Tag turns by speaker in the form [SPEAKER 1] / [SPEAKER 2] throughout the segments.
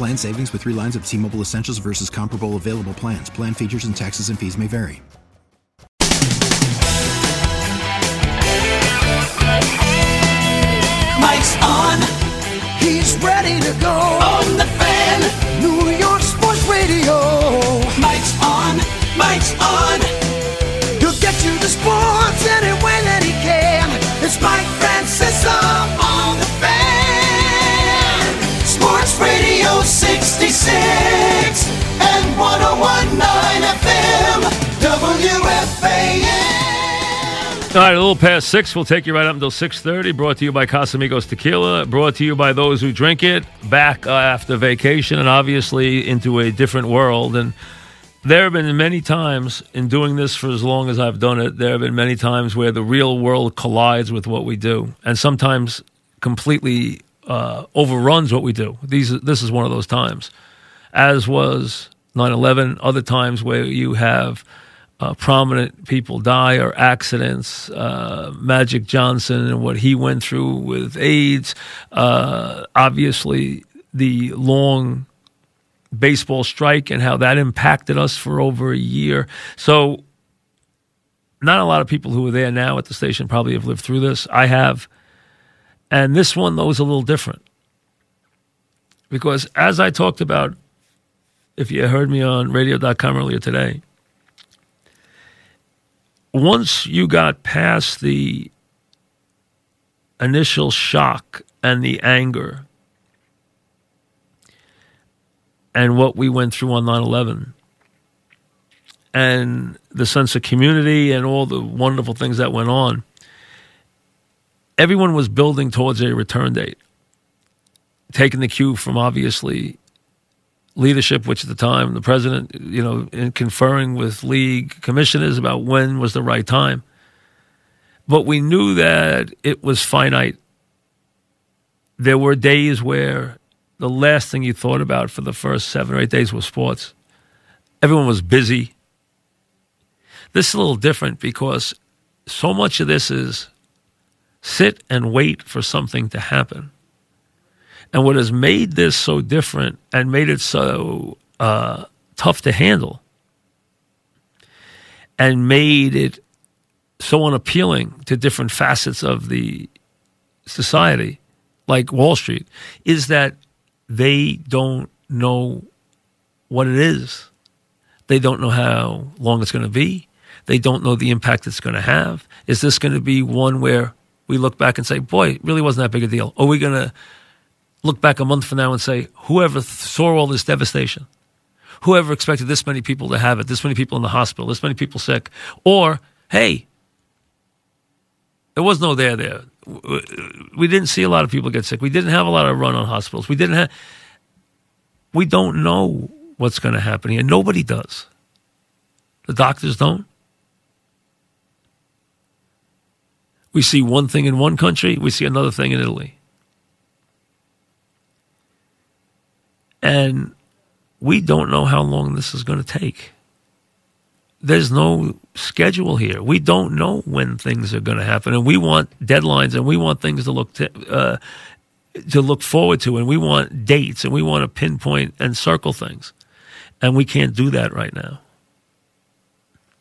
[SPEAKER 1] Plan savings with three lines of T Mobile Essentials versus comparable available plans. Plan features and taxes and fees may vary.
[SPEAKER 2] Mike's on. He's ready to go. On the fan. New York Sports Radio. Mike's on. Mike's on. He'll get you the sports any way that he can. It's Mike Francesa 66 and 1019 FM. WFAN.
[SPEAKER 3] All right, a little past six. We'll take you right up until six thirty. Brought to you by Casamigos Tequila. Brought to you by those who drink it. Back uh, after vacation, and obviously into a different world. And there have been many times in doing this for as long as I've done it. There have been many times where the real world collides with what we do, and sometimes completely uh, overruns what we do. These, this is one of those times, as was 9/11. Other times where you have uh, prominent people die or accidents. Uh, Magic Johnson and what he went through with AIDS. Uh, obviously, the long baseball strike and how that impacted us for over a year. So, not a lot of people who are there now at the station probably have lived through this. I have. And this one, though, is a little different. Because as I talked about, if you heard me on radio.com earlier today, once you got past the initial shock and the anger and what we went through on 9 11 and the sense of community and all the wonderful things that went on, everyone was building towards a return date, taking the cue from obviously leadership, which at the time the president, you know, in conferring with league commissioners about when was the right time. But we knew that it was finite. There were days where the last thing you thought about for the first seven or eight days was sports. Everyone was busy. This is a little different because so much of this is sit and wait for something to happen. And what has made this so different and made it so uh, tough to handle and made it so unappealing to different facets of the society, like Wall Street, is that they don't know what it is. They don't know how long it's going to be. They don't know the impact it's going to have. Is this going to be one where we look back and say, boy, it really wasn't that big a deal? Are we going to look back a month from now and say, whoever saw all this devastation, whoever expected this many people to have it, this many people in the hospital, this many people sick, or, hey, there was no there there. We didn't see a lot of people get sick. We didn't have a lot of run on hospitals. We didn't have, we don't know what's going to happen here. Nobody does. The doctors don't. We see one thing in one country, we see another thing in Italy. And we don't know how long this is going to take. There's no schedule here. We don't know when things are going to happen, and we want deadlines, and we want things to look to, uh, to look forward to, and we want dates, and we want to pinpoint and circle things, and we can't do that right now.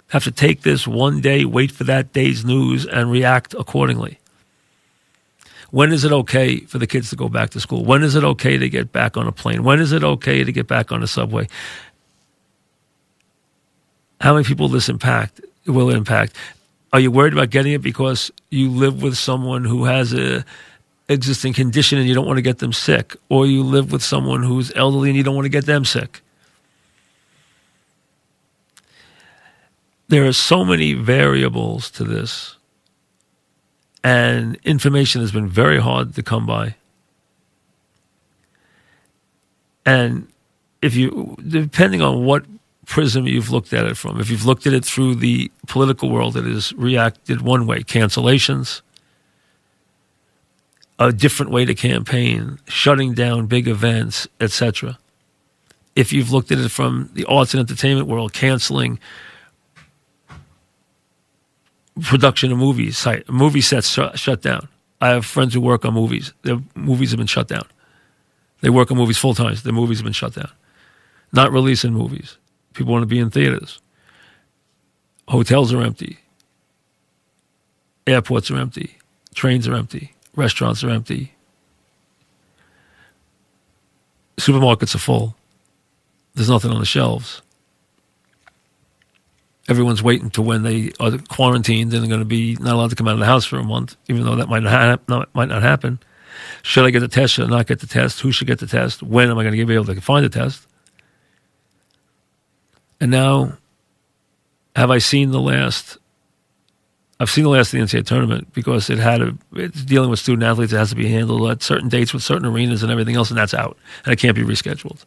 [SPEAKER 3] Have to take this one day, wait for that day's news, and react accordingly. When is it okay for the kids to go back to school? When is it okay to get back on a plane? When is it okay to get back on a subway? How many people this impact will impact? Are you worried about getting it because you live with someone who has a existing condition and you don't want to get them sick, or you live with someone who's elderly and you don't want to get them sick? There are so many variables to this, and information has been very hard to come by. And if you, depending on what prism you've looked at it from, if you've looked at it through the political world, it has reacted one way cancellations, a different way to campaign, shutting down big events, etc. If you've looked at it from the arts and entertainment world, canceling production of movies, movie sets shut down. I have friends who work on movies. Their movies have been shut down. They work on movies full time. Their movies have been shut down. Not releasing movies. People want to be in theaters. Hotels are empty. Airports are empty. Trains are empty. Restaurants are empty. Supermarkets are full. There's nothing on the shelves everyone's waiting to when they are quarantined and they're going to be not allowed to come out of the house for a month, even though that might not, not, might not happen. Should I get the test? Should I not get the test? Who should get the test? When am I going to be able to find the test? And now, have I seen the last? I've seen the last of the NCAA tournament because it had a, it's dealing with student athletes. It has to be handled at certain dates with certain arenas and everything else, and that's out, and it can't be rescheduled.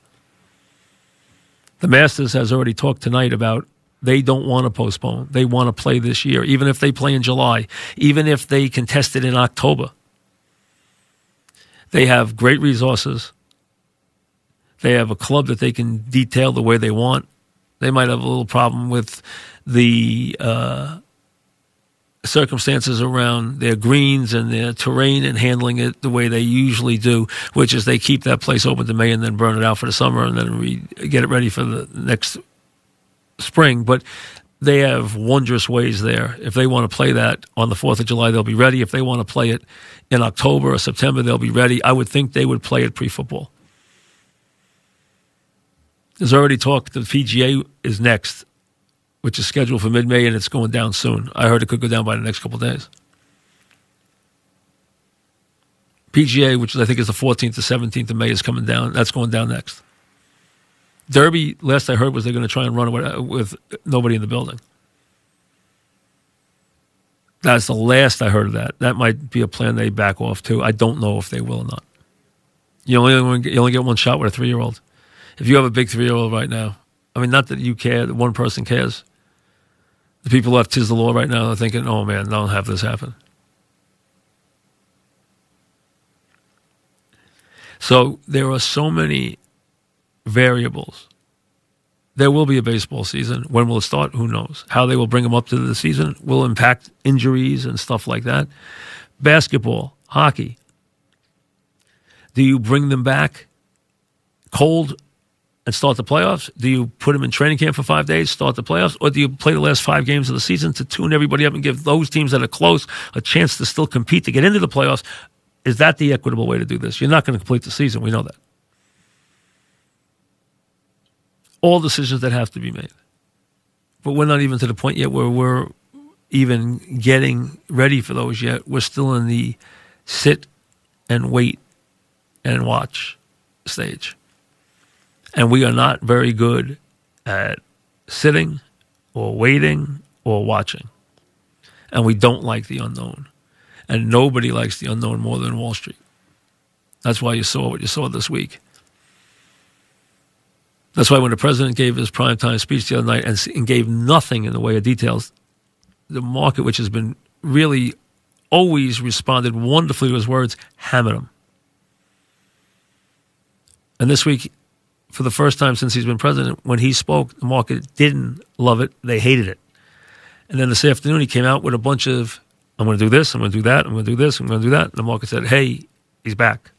[SPEAKER 3] The Masters has already talked tonight about they don't want to postpone. They want to play this year, even if they play in July, even if they contest it in October. They have great resources. They have a club that they can detail the way they want. They might have a little problem with the uh, circumstances around their greens and their terrain and handling it the way they usually do, which is they keep that place open to May and then burn it out for the summer and then re- get it ready for the next spring, but they have wondrous ways there. If they want to play that on the 4th of July, they'll be ready. If they want to play it in October or September, they'll be ready. I would think they would play it pre football. There's already talk the PGA is next, which is scheduled for mid May and it's going down soon. I heard it could go down by the next couple days. PGA, which I think is the 14th to 17th of May, is coming down. That's going down next. Derby, last I heard, was they're going to try and run away uh, with nobody in the building. That's the last I heard of that. That might be a plan they back off to. I don't know if they will or not. You only you only get one shot with a three year old. If you have a big three year old right now, I mean, not that you care, that one person cares. The people left tis the law right now are thinking, "Oh man, don't have this happen." So there are so many variables. There will be a baseball season. When will it start? Who knows? How they will bring them up to the season will impact injuries and stuff like that. Basketball, hockey. Do you bring them back cold and start the playoffs? Do you put them in training camp for five days, start the playoffs? Or do you play the last five games of the season to tune everybody up and give those teams that are close a chance to still compete to get into the playoffs? Is that the equitable way to do this? You're not going to complete the season. We know that all decisions that have to be made. But we're not even to the point yet where we're even getting ready for those yet. We're still in the sit and wait and watch stage. And we are not very good at sitting or waiting or watching. And we don't like the unknown. And nobody likes the unknown more than Wall Street. That's why you saw what you saw this week. That's why when the president gave his primetime speech the other night and, and gave nothing in the way of details, the market, which has been really always responded wonderfully to his words, hammered him. And this week, for the first time since he's been president, when he spoke, the market didn't love it. They hated it. And then this afternoon, he came out with a bunch of, I'm going to do this, I'm going to do that, I'm going to do this, I'm going to do that. And the market said, hey, he's back.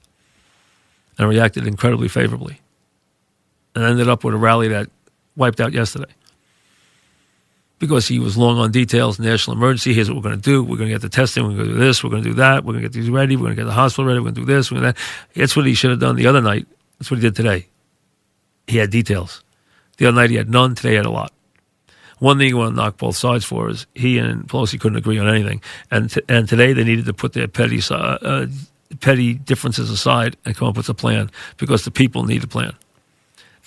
[SPEAKER 3] And reacted incredibly favorably and ended up with a rally that wiped out yesterday because he was long on details, national emergency. Here's what we're going to do. We're going to get the testing. We're going to do this. We're going to do that. We're going to get these ready. We're going to get the hospital ready. We're going to do this. We're going to that. That's what he should have done the other night. That's what he did today. He had details. The other night he had none. Today he had a lot. One thing you want to knock both sides for is he and Pelosi couldn't agree on anything, and t- and today they needed to put their petty uh, petty differences aside and come up with a plan because the people need a plan.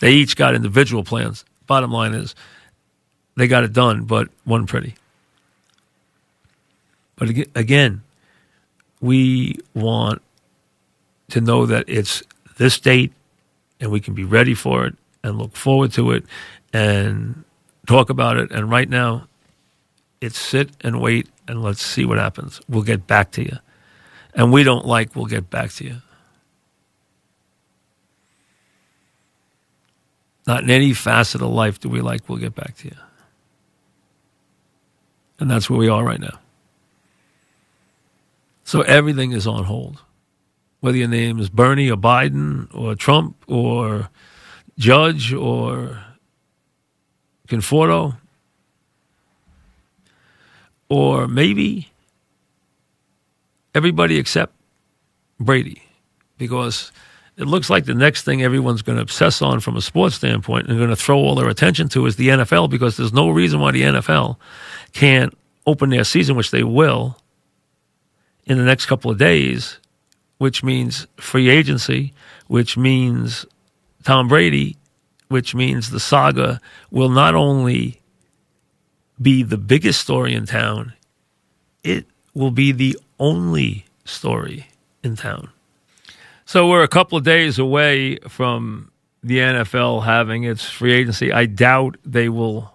[SPEAKER 3] They each got individual plans. Bottom line is, they got it done, but one pretty. But again, we want to know that it's this date and we can be ready for it and look forward to it and talk about it. And right now, it's sit and wait and let's see what happens. We'll get back to you. And we don't like, we'll get back to you. Not in any facet of life do we like, we'll get back to you. And that's where we are right now. So everything is on hold. Whether your name is Bernie or Biden or Trump or Judge or Conforto or maybe everybody except Brady because it looks like the next thing everyone's going to obsess on from a sports standpoint and going to throw all their attention to is the NFL because there's no reason why the NFL can't open their season, which they will in the next couple of days, which means free agency, which means Tom Brady, which means the saga will not only be the biggest story in town, it will be the only story in town. So we're a couple of days away from the NFL having its free agency. I doubt they will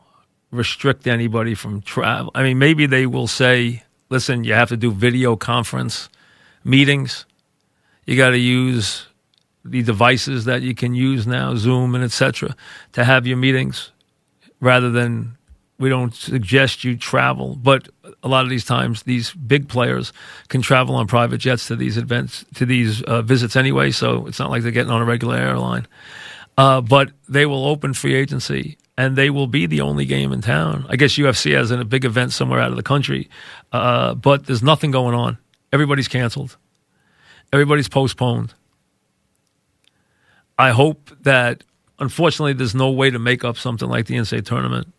[SPEAKER 3] restrict anybody from travel. I mean, maybe they will say, listen, you have to do video conference meetings. You got to use the devices that you can use now, Zoom and etc., to have your meetings rather than we don't suggest you travel. But a lot of these times, these big players can travel on private jets to these events, to these uh, visits anyway. So it's not like they're getting on a regular airline. Uh, but they will open free agency and they will be the only game in town. I guess UFC has a big event somewhere out of the country, uh, but there's nothing going on. Everybody's canceled. Everybody's postponed. I hope that, unfortunately, there's no way to make up something like the NCAA tournament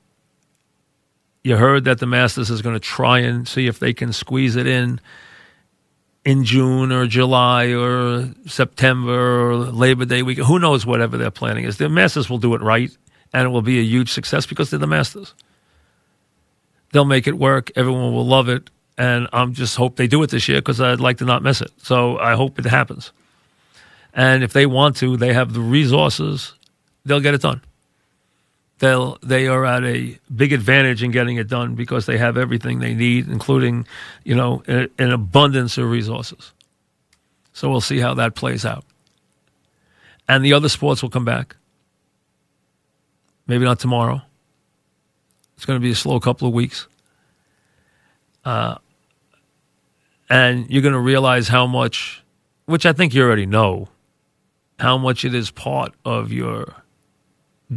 [SPEAKER 3] you heard that the Masters is going to try and see if they can squeeze it in in June or July or September or Labor Day week. Who knows whatever they're planning is. The Masters will do it right and it will be a huge success because they're the Masters. They'll make it work. Everyone will love it. And I'm just hope they do it this year because I'd like to not miss it. So I hope it happens. And if they want to, they have the resources, they'll get it done they'll they are at a big advantage in getting it done because they have everything they need, including you know an abundance of resources. So we'll see how that plays out. And the other sports will come back. Maybe not tomorrow. It's going to be a slow couple of weeks. Uh, and you're going to realize how much, which I think you already know, how much it is part of your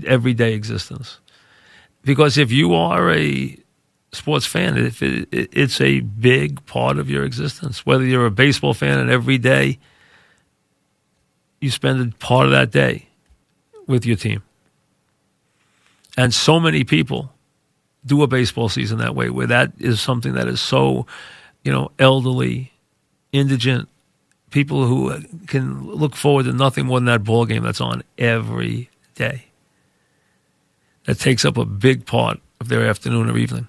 [SPEAKER 3] everyday existence. Because if you are a sports fan, if it, it's a big part of your existence. Whether you're a baseball fan and every day you spend a part of that day with your team. And so many people do a baseball season that way, where that is something that is so, you know, elderly, indigent, people who can look forward to nothing more than that ball game that's on every day that takes up a big part of their afternoon or evening.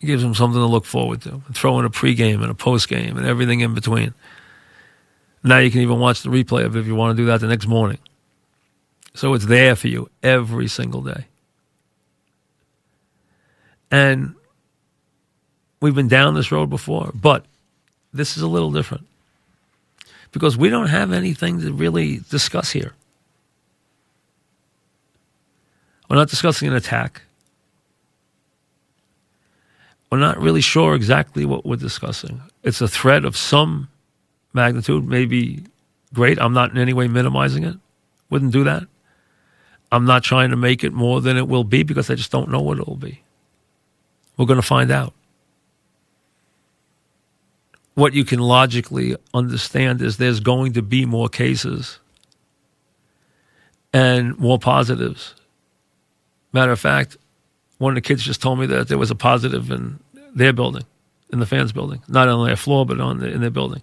[SPEAKER 3] It gives them something to look forward to. Throw in a pregame and a postgame and everything in between. Now you can even watch the replay of it if you want to do that the next morning. So it's there for you every single day. And we've been down this road before, but this is a little different because we don't have anything to really discuss here. We're not discussing an attack. We're not really sure exactly what we're discussing. It's a threat of some magnitude, maybe great. I'm not in any way minimizing it. Wouldn't do that. I'm not trying to make it more than it will be because I just don't know what it will be. We're going to find out. What you can logically understand is there's going to be more cases and more positives. Matter of fact, one of the kids just told me that there was a positive in their building, in the fans' building, not only a floor, but on the, in their building.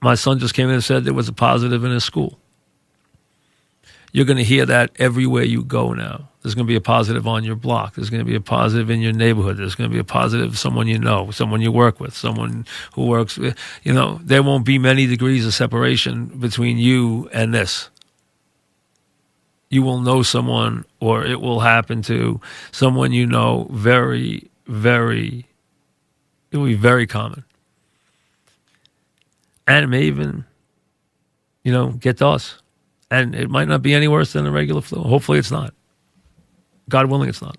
[SPEAKER 3] My son just came in and said there was a positive in his school. You're going to hear that everywhere you go now. There's going to be a positive on your block. There's going to be a positive in your neighborhood. There's going to be a positive someone you know, someone you work with, someone who works with. You know, there won't be many degrees of separation between you and this. You will know someone, or it will happen to someone you know very, very, it will be very common. And it may even, you know, get to us. And it might not be any worse than a regular flu. Hopefully it's not. God willing, it's not.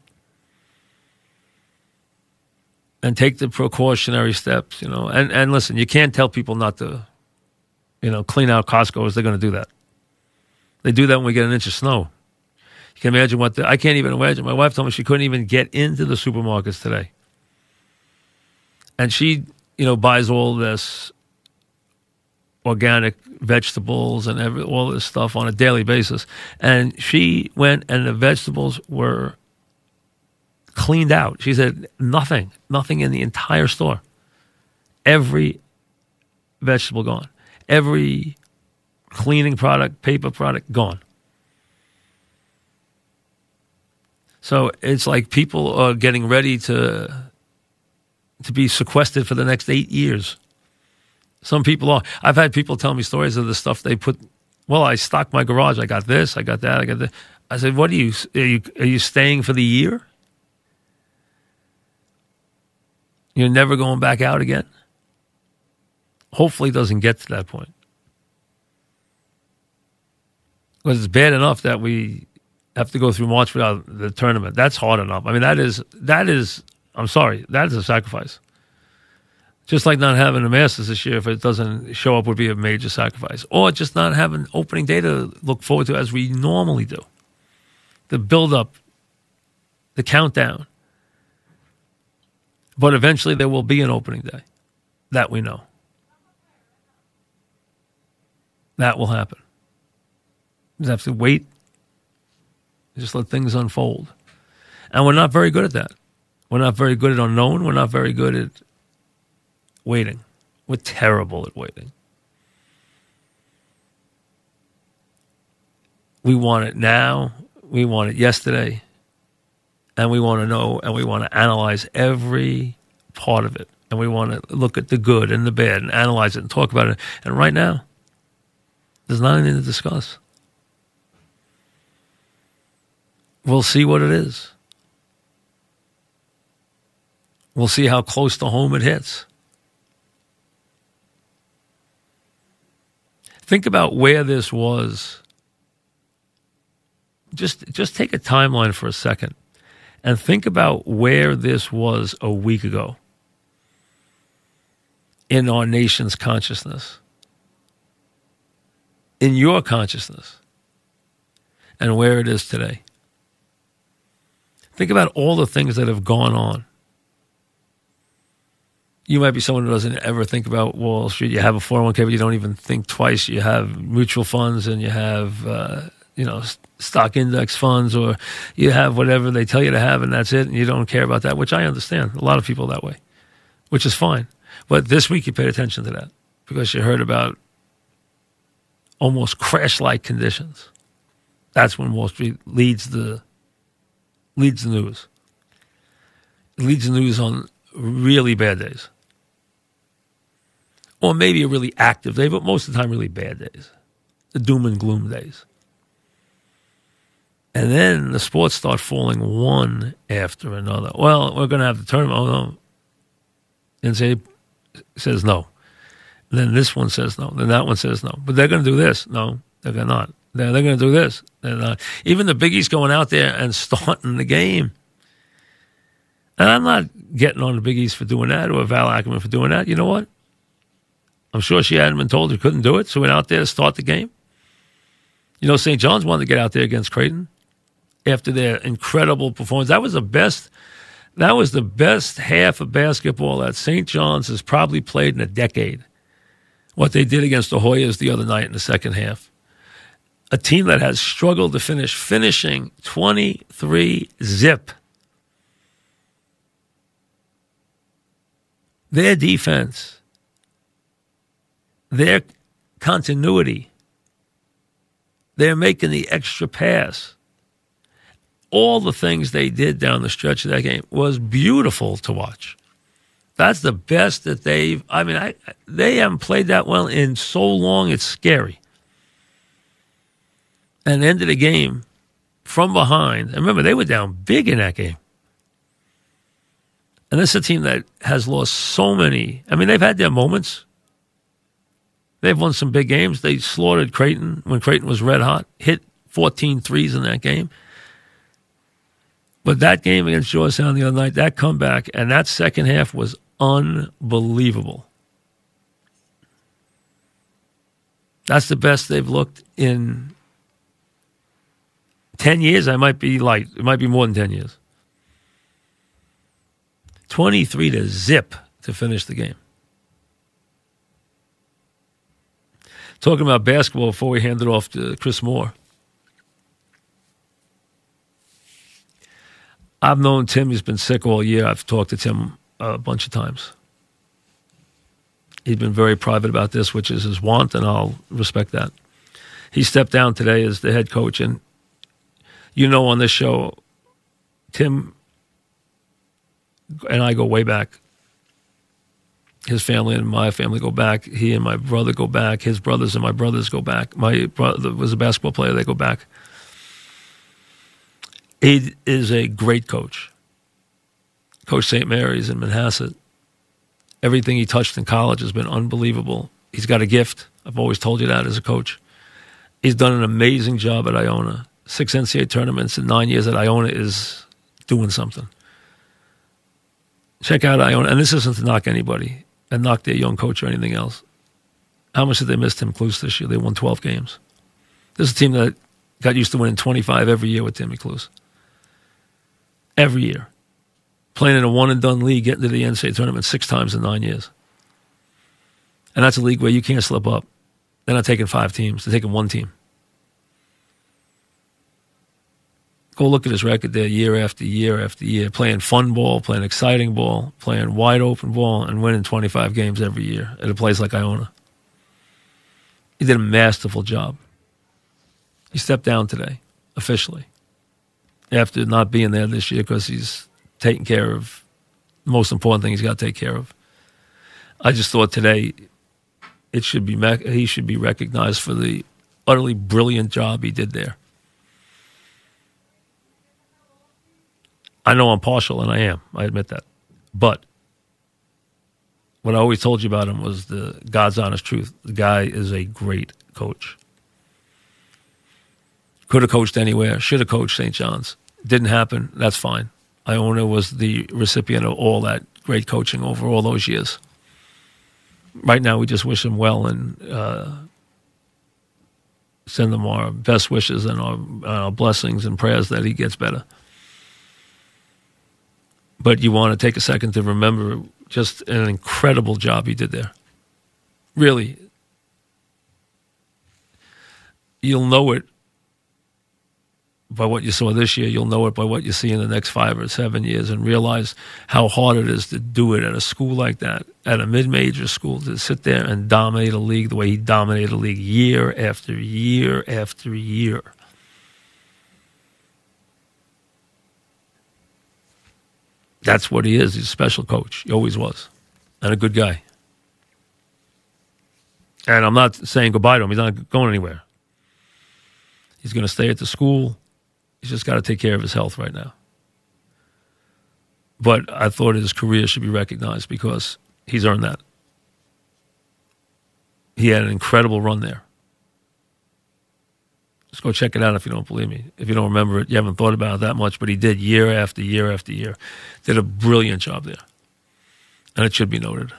[SPEAKER 3] And take the precautionary steps, you know. And, and listen, you can't tell people not to, you know, clean out Costco as they're going to do that. They do that when we get an inch of snow. You can imagine what the, I can't even imagine. My wife told me she couldn't even get into the supermarkets today. And she, you know, buys all this organic vegetables and every, all this stuff on a daily basis. And she went and the vegetables were cleaned out. She said nothing, nothing in the entire store. Every vegetable gone. Every cleaning product, paper product gone. So it's like people are getting ready to to be sequestered for the next eight years. Some people are. I've had people tell me stories of the stuff they put. Well, I stocked my garage. I got this. I got that. I got that. I said, "What are you? Are you are you staying for the year? You're never going back out again." Hopefully, it doesn't get to that point because it's bad enough that we have to go through March without the tournament. That's hard enough. I mean, that is that is. I'm sorry, that is a sacrifice. Just like not having the Masters this year, if it doesn't show up, would be a major sacrifice. Or just not having opening day to look forward to as we normally do. The build up, the countdown. But eventually there will be an opening day. That we know. That will happen. You have to wait, just let things unfold. And we're not very good at that. We're not very good at unknown. We're not very good at waiting. We're terrible at waiting. We want it now. We want it yesterday. And we want to know and we want to analyze every part of it. And we want to look at the good and the bad and analyze it and talk about it. And right now, there's not anything to discuss. We'll see what it is. We'll see how close to home it hits. Think about where this was. Just just take a timeline for a second and think about where this was a week ago in our nation's consciousness. In your consciousness and where it is today. Think about all the things that have gone on you might be someone who doesn't ever think about Wall Street. You have a 401k, but you don't even think twice. You have mutual funds and you have, uh, you know, stock index funds or you have whatever they tell you to have and that's it. And you don't care about that, which I understand. A lot of people that way, which is fine. But this week you paid attention to that because you heard about almost crash-like conditions. That's when Wall Street leads the leads the news. Leads the news on really bad days or maybe a really active day, but most of the time, really bad days, the doom and gloom days. And then the sports start falling one after another. Well, we're going to have the tournament. Oh, no. And say says no. And then this one says no. Then that one says no. But they're going to do this. No, they're not. They're, going to do this. Even the Big East going out there and starting the game. And I'm not getting on the Big East for doing that or Val Ackerman for doing that. You know what? I'm sure she hadn't been told she couldn't do it, so went out there to start the game. You know, St. John's wanted to get out there against Creighton. after their incredible performance. That was the best. That was the best half of basketball that St. John's has probably played in a decade. What they did against the Hoyas the other night in the second half. A team that has struggled to finish, finishing 23 zip. Their defense, their continuity, they're making the extra pass all the things they did down the stretch of that game was beautiful to watch. That's the best that they've. I mean, I, they haven't played that well in so long. It's scary. And end of the game from behind. And remember, they were down big in that game. And this is a team that has lost so many. I mean, they've had their moments. They've won some big games. They slaughtered Creighton when Creighton was red hot, hit 14 threes in that game. But that game against Georgetown the other night, that comeback and that second half was unbelievable. That's the best they've looked in 10 years. I might be light. It might be more than 10 years. 23 to zip to finish the game. Talking about basketball before we hand it off to Chris Moore. I've known Tim. He's been sick all year. I've talked to Tim a bunch of times. He's been very private about this, which is his want, and I'll respect that. He stepped down today as the head coach, and you know, on this show, Tim and I go way back. His family and my family go back. He and my brother go back. His brothers and my brothers go back. My brother was a basketball player. They go back. He is a great coach. Coach St. Mary's in Manhasset. Everything he touched in college has been unbelievable. He's got a gift. I've always told you that as a coach. He's done an amazing job at Iona. Six NCAA tournaments in nine years at Iona is doing something. Check out Iona. And this isn't to knock anybody and knock their young coach or anything else. How much did they miss Tim Cluess this year? They won 12 games. This is a team that got used to winning 25 every year with Timmy Cluess every year. Playing in a one and done league, getting to the NCAA tournament six times in nine years. And that's a league where you can't slip up. They're not taking five teams, they're taking one team. Go look at his record there year after year after year, playing fun ball, playing exciting ball, playing wide open ball, and winning 25 games every year at a place like Iona. He did a masterful job. He stepped down today, officially after not being there this year because he's taking care of the most important thing he's got to take care of. I just thought today it should be he should be recognized for the utterly brilliant job he did there. I know I'm partial, and I am. I admit that. But what I always told you about him was the God's honest truth. The guy is a great coach. Could have coached anywhere. Should have coached St. John's. Didn't happen. That's fine. Iona was the recipient of all that great coaching over all those years. Right now, we just wish him well and uh, send them our best wishes and our, our blessings and prayers that he gets better. But you want to take a second to remember just an incredible job he did there. Really, you'll know it by what you saw this year, you'll know it by what you see in the next five or seven years and realize how hard it is to do it at a school like that, at a mid major school, to sit there and dominate a league the way he dominated a league year after year after year. That's what he is. He's a special coach. He always was. And a good guy. And I'm not saying goodbye to him. He's not going anywhere. He's going to stay at the school He's just got to take care of his health right now. But I thought his career should be recognized because he's earned that. He had an incredible run there. Just go check it out if you don't believe me. If you don't remember it, you haven't thought about it that much, but he did year after year after year. Did a brilliant job there. And it should be noted.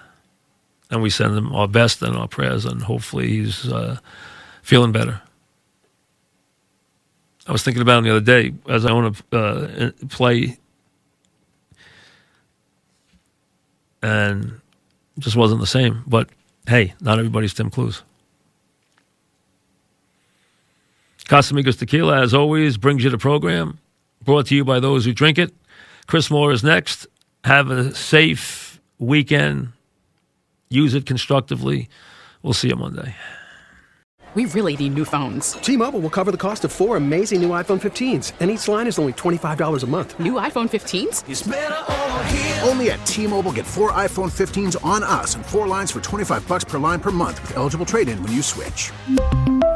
[SPEAKER 3] And we send him our best and our prayers, and hopefully he's uh, feeling better. I was thinking about him the other day as I want to uh, play, and just wasn't the same. But hey, not everybody's Tim Cluess. Casamigos Tequila, as always, brings you the program. Brought to you by those who drink it. Chris Moore is next. Have a safe weekend. Use it constructively. We'll see you Monday.
[SPEAKER 4] We really need new phones.
[SPEAKER 5] T-Mobile will cover the cost of four amazing new iPhone 15s, and each line is only $25 a month.
[SPEAKER 4] New iPhone 15s?
[SPEAKER 6] Only at T-Mobile get four iPhone 15s on us and four lines for 25 bucks per line per month with eligible trade-in when you switch.